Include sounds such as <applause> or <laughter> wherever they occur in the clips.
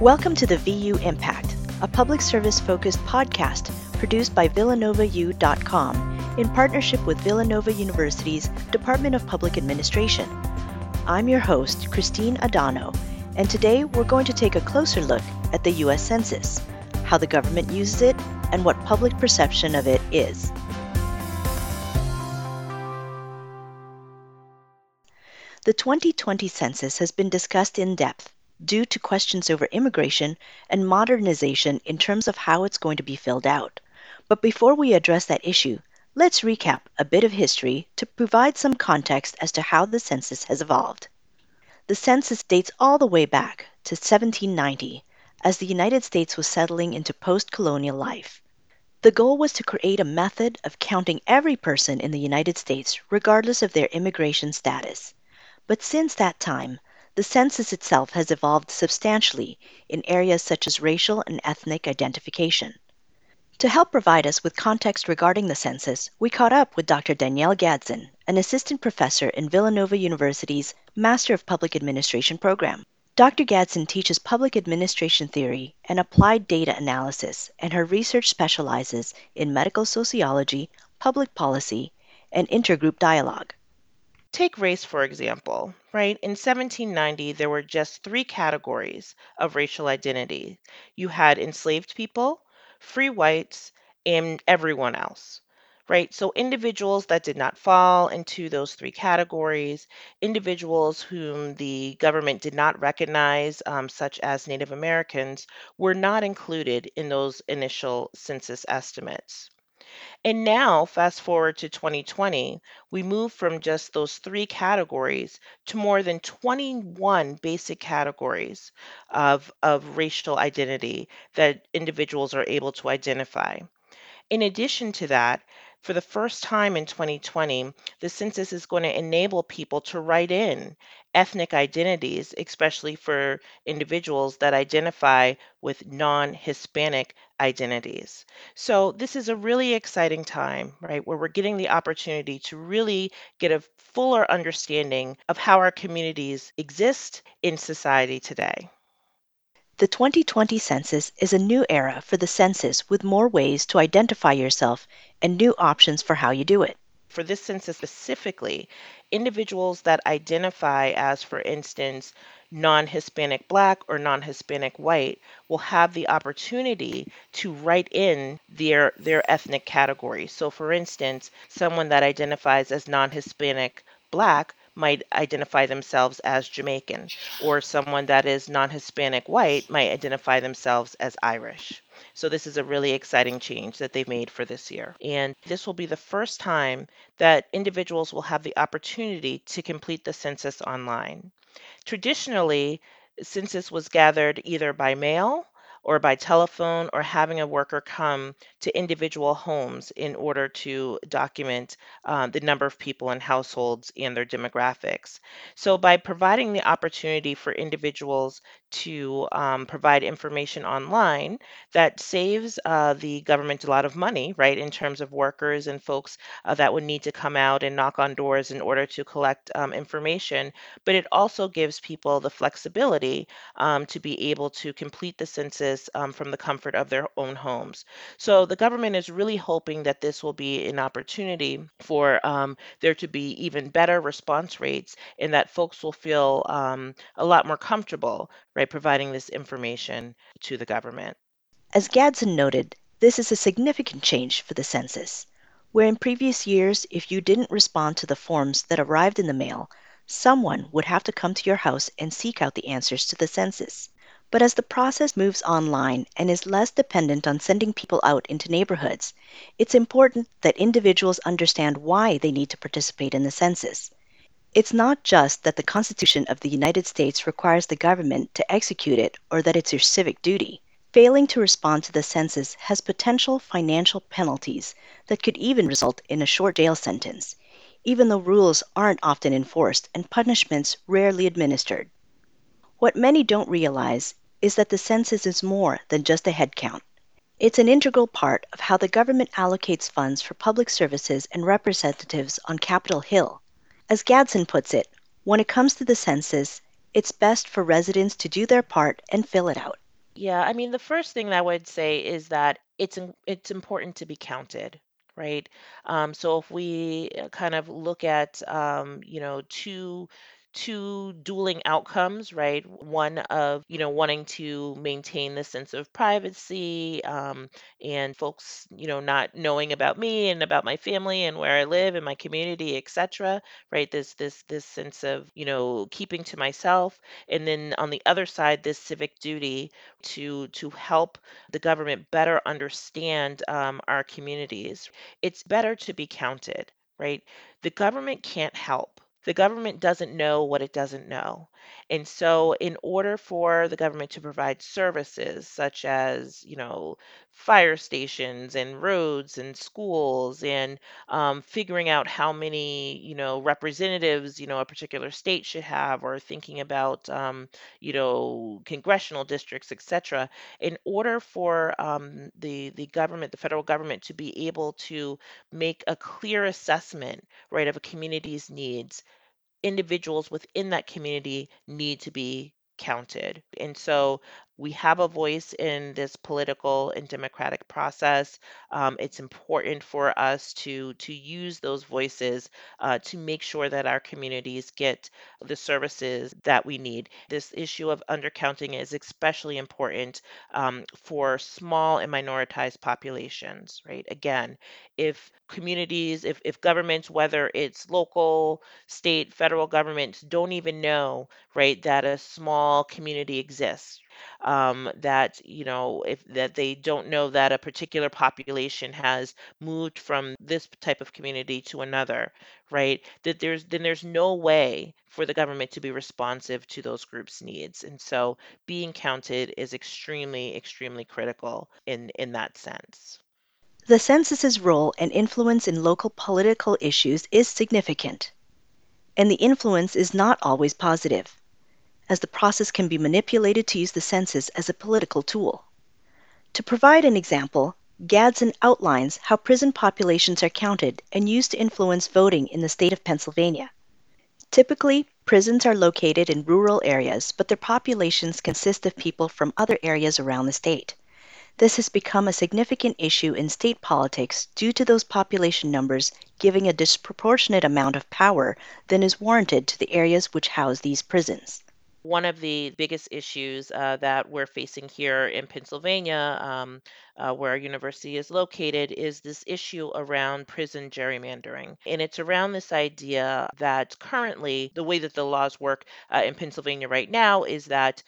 Welcome to the VU Impact, a public service focused podcast produced by VillanovaU.com in partnership with Villanova University's Department of Public Administration. I'm your host, Christine Adano, and today we're going to take a closer look at the U.S. Census, how the government uses it, and what public perception of it is. The 2020 census has been discussed in depth due to questions over immigration and modernization in terms of how it's going to be filled out. But before we address that issue, let's recap a bit of history to provide some context as to how the census has evolved. The census dates all the way back to 1790 as the United States was settling into post colonial life. The goal was to create a method of counting every person in the United States regardless of their immigration status. But since that time, the census itself has evolved substantially in areas such as racial and ethnic identification. To help provide us with context regarding the census, we caught up with Dr. Danielle Gadson, an assistant professor in Villanova University's Master of Public Administration program. Dr. Gadson teaches public administration theory and applied data analysis, and her research specializes in medical sociology, public policy, and intergroup dialogue. Take race, for example, right? In 1790, there were just three categories of racial identity you had enslaved people, free whites, and everyone else, right? So, individuals that did not fall into those three categories, individuals whom the government did not recognize, um, such as Native Americans, were not included in those initial census estimates. And now, fast forward to 2020, we move from just those three categories to more than 21 basic categories of, of racial identity that individuals are able to identify. In addition to that, for the first time in 2020, the census is going to enable people to write in ethnic identities, especially for individuals that identify with non Hispanic identities. So, this is a really exciting time, right, where we're getting the opportunity to really get a fuller understanding of how our communities exist in society today. The 2020 census is a new era for the census with more ways to identify yourself and new options for how you do it. For this census specifically, individuals that identify as, for instance, non Hispanic black or non Hispanic white will have the opportunity to write in their, their ethnic category. So, for instance, someone that identifies as non Hispanic black might identify themselves as Jamaican, or someone that is non Hispanic white might identify themselves as Irish. So, this is a really exciting change that they've made for this year. And this will be the first time that individuals will have the opportunity to complete the census online. Traditionally, census was gathered either by mail or by telephone or having a worker come to individual homes in order to document um, the number of people in households and their demographics. So, by providing the opportunity for individuals to um, provide information online, that saves uh, the government a lot of money, right, in terms of workers and folks uh, that would need to come out and knock on doors in order to collect um, information. But it also gives people the flexibility um, to be able to complete the census um, from the comfort of their own homes. So the government is really hoping that this will be an opportunity for um, there to be even better response rates and that folks will feel um, a lot more comfortable, right, providing this information to the government. As Gadson noted, this is a significant change for the census, where in previous years, if you didn't respond to the forms that arrived in the mail, someone would have to come to your house and seek out the answers to the census. But as the process moves online and is less dependent on sending people out into neighborhoods, it's important that individuals understand why they need to participate in the census. It's not just that the Constitution of the United States requires the government to execute it or that it's your civic duty. Failing to respond to the census has potential financial penalties that could even result in a short jail sentence, even though rules aren't often enforced and punishments rarely administered. What many don't realize is that the census is more than just a head count. It's an integral part of how the government allocates funds for public services and representatives on Capitol Hill. As Gadson puts it, when it comes to the census, it's best for residents to do their part and fill it out. Yeah, I mean, the first thing I would say is that it's it's important to be counted, right? Um, so if we uh, kind of look at um, you know, two two dueling outcomes, right? One of, you know, wanting to maintain the sense of privacy, um, and folks, you know, not knowing about me and about my family and where I live and my community, etc., right? This this this sense of, you know, keeping to myself. And then on the other side, this civic duty to to help the government better understand um, our communities. It's better to be counted, right? The government can't help. The government doesn't know what it doesn't know. And so in order for the government to provide services such as, you know, fire stations and roads and schools and um, figuring out how many, you know, representatives, you know, a particular state should have or thinking about um, you know, congressional districts, et cetera, in order for um, the the government, the federal government, to be able to make a clear assessment, right, of a community's needs individuals within that community need to be counted. And so we have a voice in this political and democratic process. Um, it's important for us to to use those voices uh, to make sure that our communities get the services that we need. This issue of undercounting is especially important um, for small and minoritized populations. Right? Again, if communities, if if governments, whether it's local, state, federal governments don't even know, right, that a small community exists. Um, that, you know, if that they don't know that a particular population has moved from this type of community to another, right? That there's then there's no way for the government to be responsive to those groups' needs. And so being counted is extremely, extremely critical in in that sense. The census's role and influence in local political issues is significant, and the influence is not always positive, as the process can be manipulated to use the census as a political tool. To provide an example, Gadson outlines how prison populations are counted and used to influence voting in the state of Pennsylvania. Typically, prisons are located in rural areas, but their populations consist of people from other areas around the state. This has become a significant issue in state politics due to those population numbers giving a disproportionate amount of power than is warranted to the areas which house these prisons. One of the biggest issues uh, that we're facing here in Pennsylvania, um, uh, where our university is located, is this issue around prison gerrymandering. And it's around this idea that currently, the way that the laws work uh, in Pennsylvania right now is that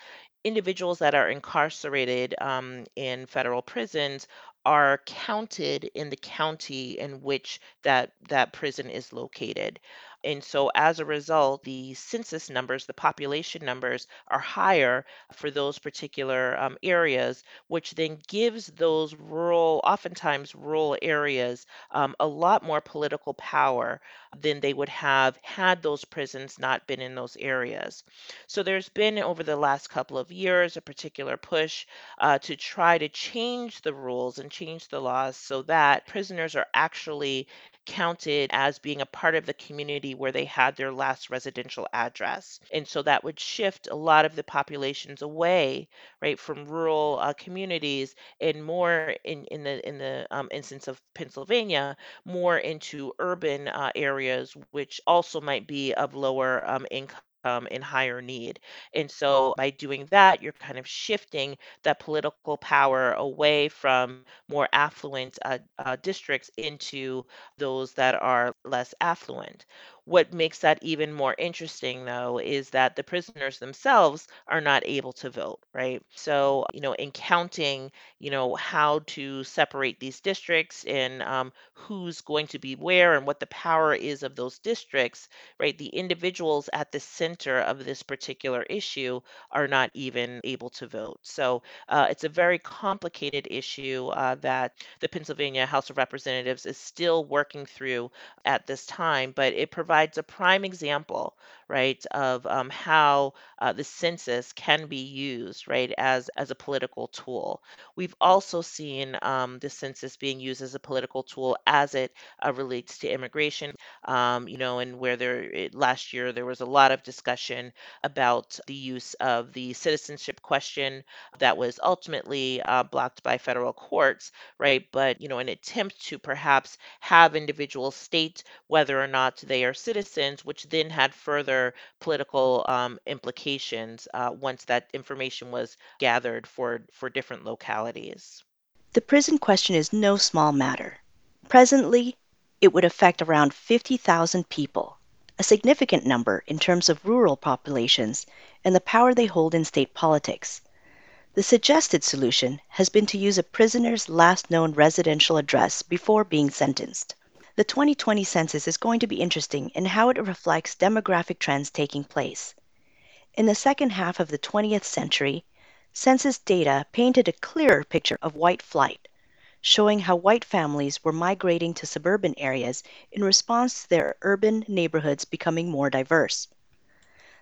individuals that are incarcerated um, in federal prisons are counted in the county in which that that prison is located. And so as a result, the census numbers, the population numbers are higher for those particular um, areas, which then gives those rural, oftentimes rural areas, um, a lot more political power than they would have had those prisons not been in those areas. So there's been over the last couple of years a particular push uh, to try to change the rules and change the laws so that prisoners are actually counted as being a part of the community where they had their last residential address. And so that would shift a lot of the populations away, right, from rural uh, communities and more in, in the in the um, instance of Pennsylvania, more into urban uh, areas, which also might be of lower um, income um, in higher need. And so by doing that, you're kind of shifting that political power away from more affluent uh, uh, districts into those that are less affluent. What makes that even more interesting, though, is that the prisoners themselves are not able to vote, right? So, you know, in counting, you know, how to separate these districts and um, who's going to be where and what the power is of those districts, right? The individuals at the center of this particular issue are not even able to vote. So uh, it's a very complicated issue uh, that the Pennsylvania House of Representatives is still working through at this time, but it provides provides a prime example, right, of um, how uh, the census can be used, right, as as a political tool. We've also seen um, the census being used as a political tool as it uh, relates to immigration. Um, you know, and where there last year there was a lot of discussion about the use of the citizenship question that was ultimately uh, blocked by federal courts, right? But you know, an attempt to perhaps have individuals state whether or not they are citizens, which then had further political um, implications uh, once that information was gathered for for different localities. The prison question is no small matter. Presently, it would affect around 50,000 people, a significant number in terms of rural populations and the power they hold in state politics. The suggested solution has been to use a prisoner's last known residential address before being sentenced. The 2020 census is going to be interesting in how it reflects demographic trends taking place. In the second half of the 20th century, census data painted a clearer picture of white flight, showing how white families were migrating to suburban areas in response to their urban neighborhoods becoming more diverse.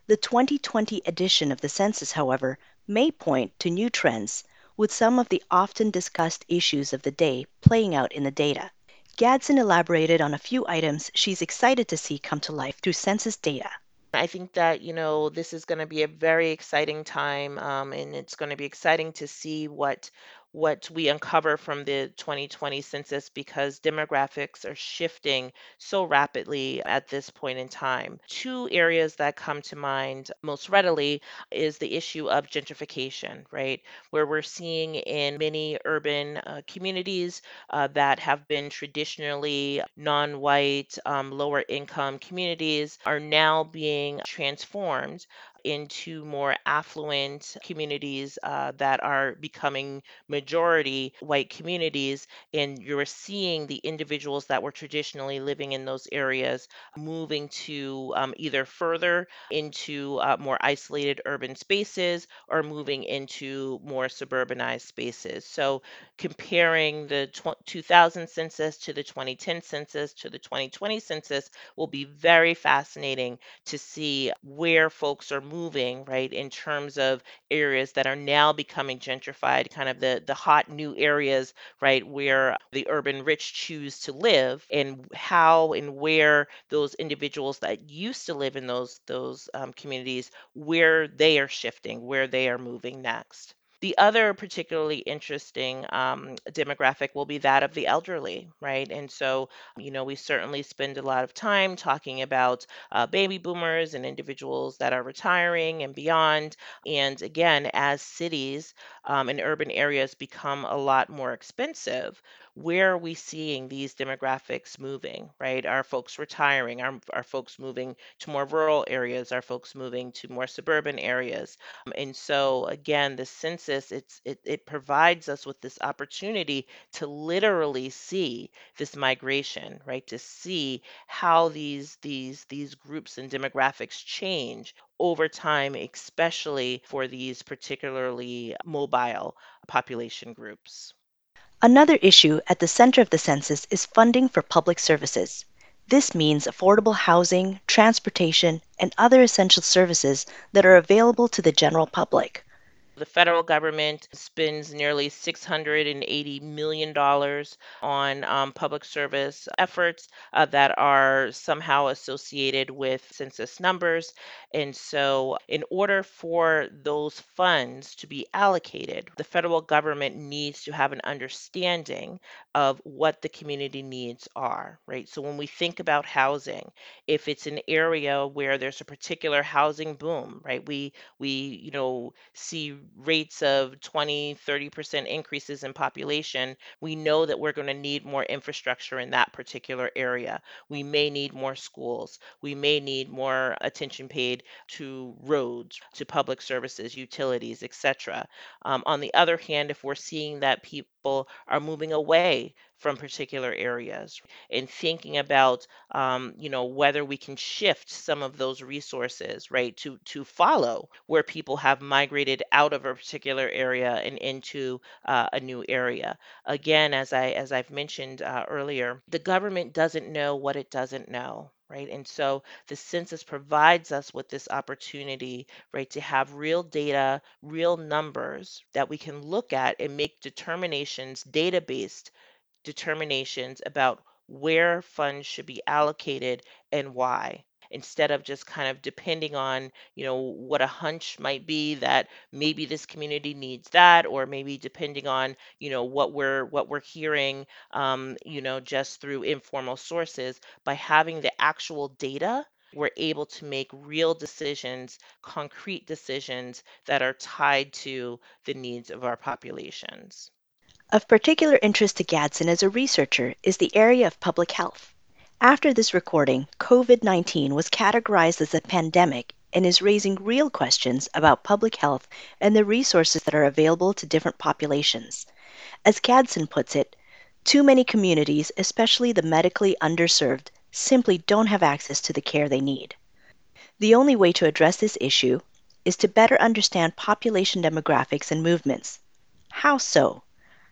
The 2020 edition of the census, however, may point to new trends, with some of the often discussed issues of the day playing out in the data. Gadson elaborated on a few items she's excited to see come to life through census data. I think that, you know, this is going to be a very exciting time, um, and it's going to be exciting to see what what we uncover from the 2020 census because demographics are shifting so rapidly at this point in time. Two areas that come to mind most readily is the issue of gentrification, right? Where we're seeing in many urban uh, communities uh, that have been traditionally non white, um, lower income communities are now being transformed into more affluent communities uh, that are becoming majority white communities. And you're seeing the individuals that were traditionally living in those areas moving to um, either further into uh, more isolated urban spaces or moving into more suburbanized spaces. So comparing the tw- 2000 census to the 2010 census to the 2020 census will be very fascinating to see where folks are moving, right, in terms of areas that are now becoming gentrified, kind of the the hot new areas, right, where the urban rich choose to live, and how and where those individuals that used to live in those those um, communities, where they are shifting, where they are moving next. The other particularly interesting um, demographic will be that of the elderly, right? And so, you know, we certainly spend a lot of time talking about uh, baby boomers and individuals that are retiring and beyond. And again, as cities um, and urban areas become a lot more expensive, where are we seeing these demographics moving, right? Are folks retiring? Are, are folks moving to more rural areas? Are folks moving to more suburban areas? Um, and so again, the census it's it, it provides us with this opportunity to literally see this migration, right? To see how these these these groups and demographics change over time, especially for these particularly mobile population groups. Another issue at the center of the census is funding for public services. This means affordable housing, transportation, and other essential services that are available to the general public. The federal government spends nearly $680 million on um, public service efforts uh, that are somehow associated with census numbers. And so, in order for those funds to be allocated, the federal government needs to have an understanding of what the community needs are, right? So, when we think about housing, if it's an area where there's a particular housing boom, right? We we you know see rates of 20 30% increases in population we know that we're going to need more infrastructure in that particular area. We may need more schools. We may need more attention paid to roads to public services utilities etc um, on the other hand if we're seeing that people are moving away from particular areas and thinking about um, you know whether we can shift some of those resources right to to follow where people have migrated out of a particular area and into uh, a new area again as i as i've mentioned uh, earlier the government doesn't know what it doesn't know right? And so the census provides us with this opportunity, right, to have real data, real numbers that we can look at and make determinations, data based determinations about where funds should be allocated and why instead of just kind of depending on you know what a hunch might be that maybe this community needs that or maybe depending on you know what we're what we're hearing um, you know just through informal sources by having the actual data we're able to make real decisions concrete decisions that are tied to the needs of our populations Of particular interest to Gadson as a researcher is the area of public health. After this recording, COVID 19 was categorized as a pandemic and is raising real questions about public health and the resources that are available to different populations. As Gadson puts it, too many communities, especially the medically underserved, simply don't have access to the care they need. The only way to address this issue is to better understand population demographics and movements. How so?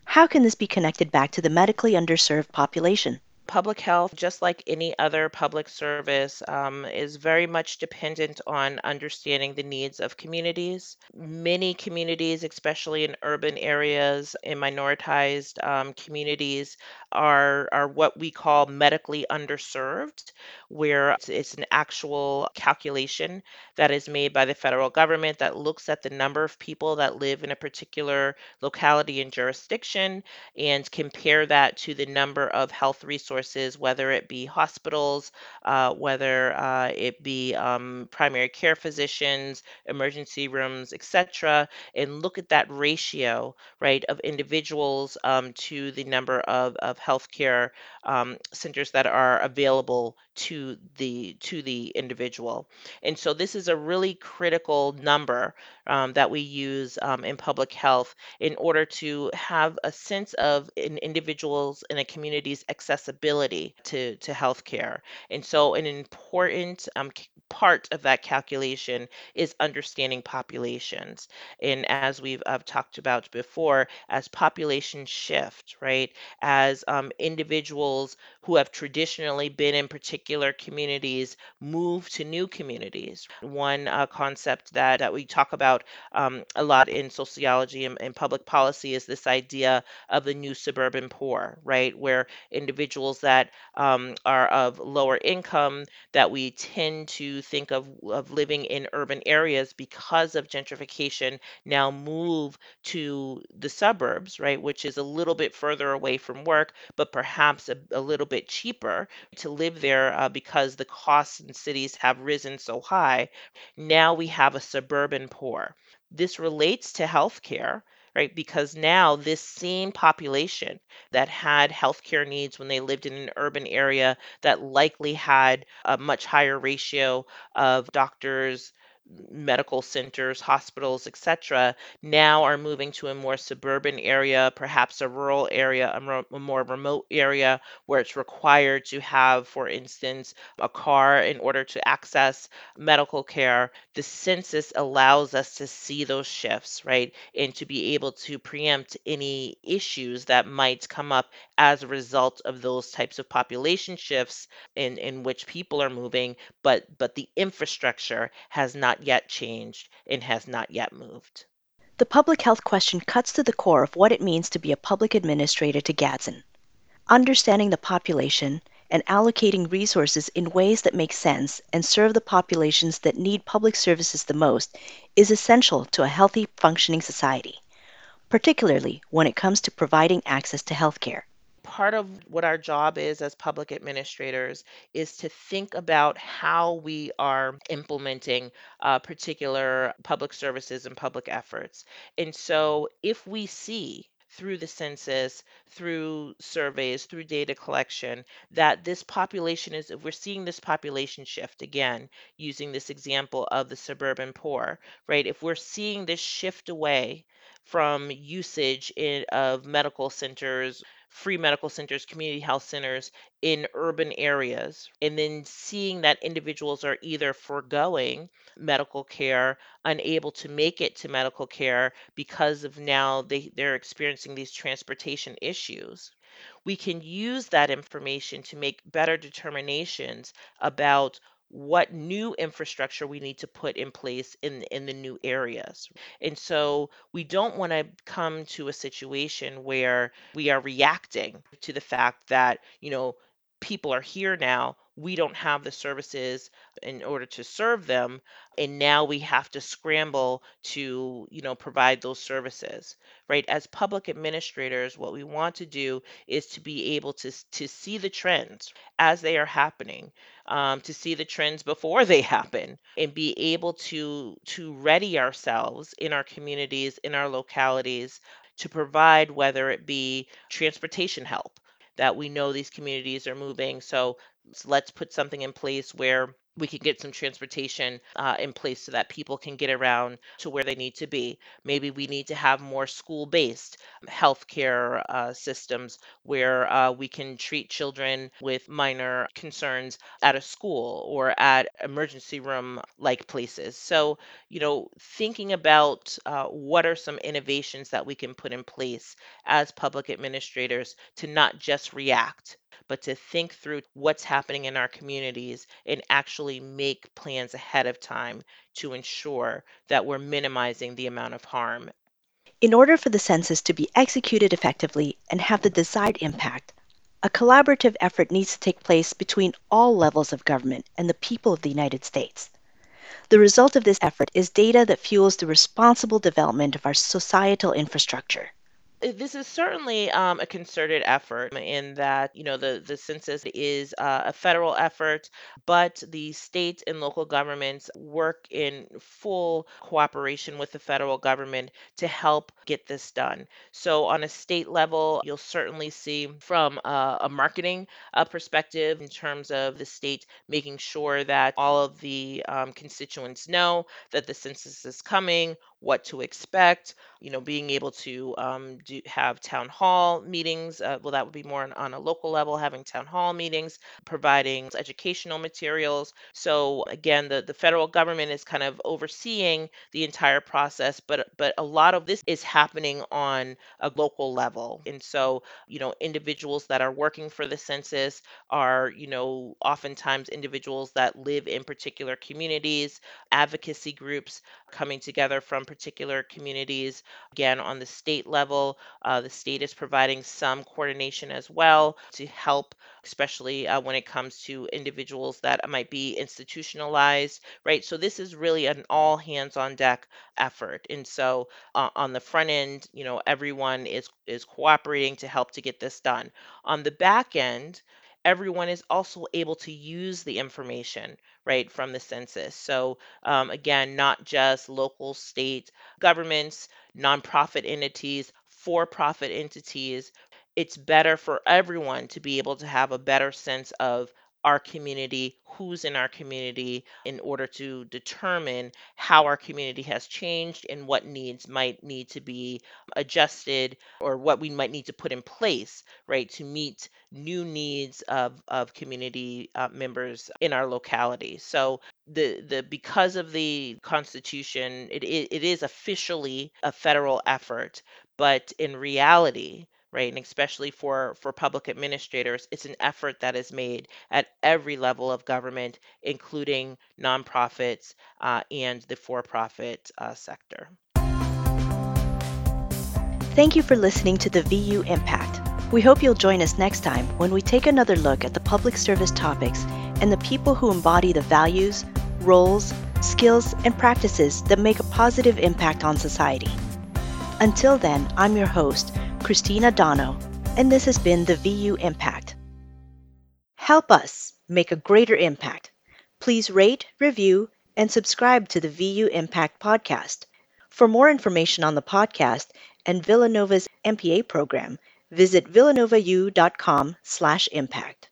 How can this be connected back to the medically underserved population? Public health, just like any other public service, um, is very much dependent on understanding the needs of communities. Many communities, especially in urban areas, in minoritized um, communities, are are what we call medically underserved, where it's, it's an actual calculation that is made by the federal government that looks at the number of people that live in a particular locality and jurisdiction and compare that to the number of health resources, whether it be hospitals, uh, whether uh, it be um, primary care physicians, emergency rooms, etc., and look at that ratio, right, of individuals um, to the number of, of healthcare um, centers that are available to the to the individual. And so this is a really critical number um, that we use um, in public health in order to have a sense of an individual's and a community's accessibility to, to healthcare. And so an important um, part of that calculation is understanding populations. And as we've uh, talked about before, as populations shift, right, as um, individuals who have traditionally been in particular communities move to new communities. One uh, concept that, that we talk about um, a lot in sociology and, and public policy is this idea of the new suburban poor, right, where individuals that um, are of lower income that we tend to think of, of living in urban areas because of gentrification now move to the suburbs, right, which is a little bit further away from work, but perhaps a, a little bit cheaper to live there uh, because the costs in cities have risen so high. Now we have a suburban poor. This relates to healthcare right? Because now this same population that had healthcare needs when they lived in an urban area that likely had a much higher ratio of doctors, medical centers, hospitals, etc., now are moving to a more suburban area, perhaps a rural area, a, mo- a more remote area where it's required to have, for instance, a car in order to access medical care. The census allows us to see those shifts, right? And to be able to preempt any issues that might come up as a result of those types of population shifts in, in which people are moving, but but the infrastructure has not yet changed and has not yet moved. The public health question cuts to the core of what it means to be a public administrator to Gadson. Understanding the population and allocating resources in ways that make sense and serve the populations that need public services the most is essential to a healthy, functioning society, particularly when it comes to providing access to healthcare part of what our job is as public administrators is to think about how we are implementing uh, particular public services and public efforts. And so if we see through the census, through surveys, through data collection, that this population is, if we're seeing this population shift, again, using this example of the suburban poor, right? If we're seeing this shift away from usage in, of medical centers, free medical centers, community health centers in urban areas, and then seeing that individuals are either foregoing medical care, unable to make it to medical care because of now they, they're experiencing these transportation issues we can use that information to make better determinations about what new infrastructure we need to put in place in in the new areas. And so we don't want to come to a situation where we are reacting to the fact that, you know, people are here now, we don't have the services in order to serve them and now we have to scramble to you know provide those services right? As public administrators what we want to do is to be able to to see the trends as they are happening um, to see the trends before <laughs> they happen and be able to to ready ourselves in our communities in our localities to provide whether it be transportation help that we know these communities are moving so so let's put something in place where we can get some transportation uh, in place so that people can get around to where they need to be. Maybe we need to have more school based healthcare uh, systems where uh, we can treat children with minor concerns at a school or at emergency room like places. So, you know, thinking about uh, what are some innovations that we can put in place as public administrators to not just react but to think through what's happening in our communities and actually make plans ahead of time to ensure that we're minimizing the amount of harm. In order for the census to be executed effectively and have the desired impact, a collaborative effort needs to take place between all levels of government and the people of the United States. The result of this effort is data that fuels the responsible development of our societal infrastructure. Uh, this is certainly um, a concerted effort in that you know the the census is uh, a federal effort, but the state and local governments work in full cooperation with the federal government to help get this done. So on a state level, you'll certainly see from a, a marketing uh, perspective in terms of the state making sure that all of the um, constituents know that the census is coming, what to expect, you know, being able to um, do have town hall meetings. Uh, well, that would be more on, on, a local level, having town hall meetings, providing educational materials. So again, the, the federal government is kind of overseeing the entire process, but but a lot of this is happening on a local level. And so, you know, individuals that are working for the census are, you know, oftentimes individuals that live in particular communities, advocacy groups coming together from particular communities. Again, on the state level, uh, the state is providing some coordination as well to help, especially uh, when it comes to individuals that might be institutionalized, right? So this is really an all hands on deck effort. And so uh, on the front end, you know, everyone is is cooperating to help to get this done. On the back end, everyone is also able to use the information right from the census. So um, again not just local state governments nonprofit entities for-profit entities. It's better for everyone to be able to have a better sense of our community, who's in our community, in order to determine how our community has changed and what needs might need to be adjusted or what we might need to put in place, right, to meet new needs of, of community uh, members in our locality. So the the because of the Constitution, it, it, it is officially a federal effort, but in reality, right? And especially for for public administrators it's an effort that is made at every level of government including nonprofits uh, and the for-profit uh, sector. Thank you for listening to the vu impact. We hope you'll join us next time when we take another look at the public service topics and the people who embody the values roles skills and practices that make a positive impact on society. Until then i'm your host Christina Dono, and this has been the VU Impact. Help us make a greater impact. Please rate, review, and subscribe to the VU Impact podcast. For more information on the podcast and Villanova's MPA program, visit villanovau.com/impact.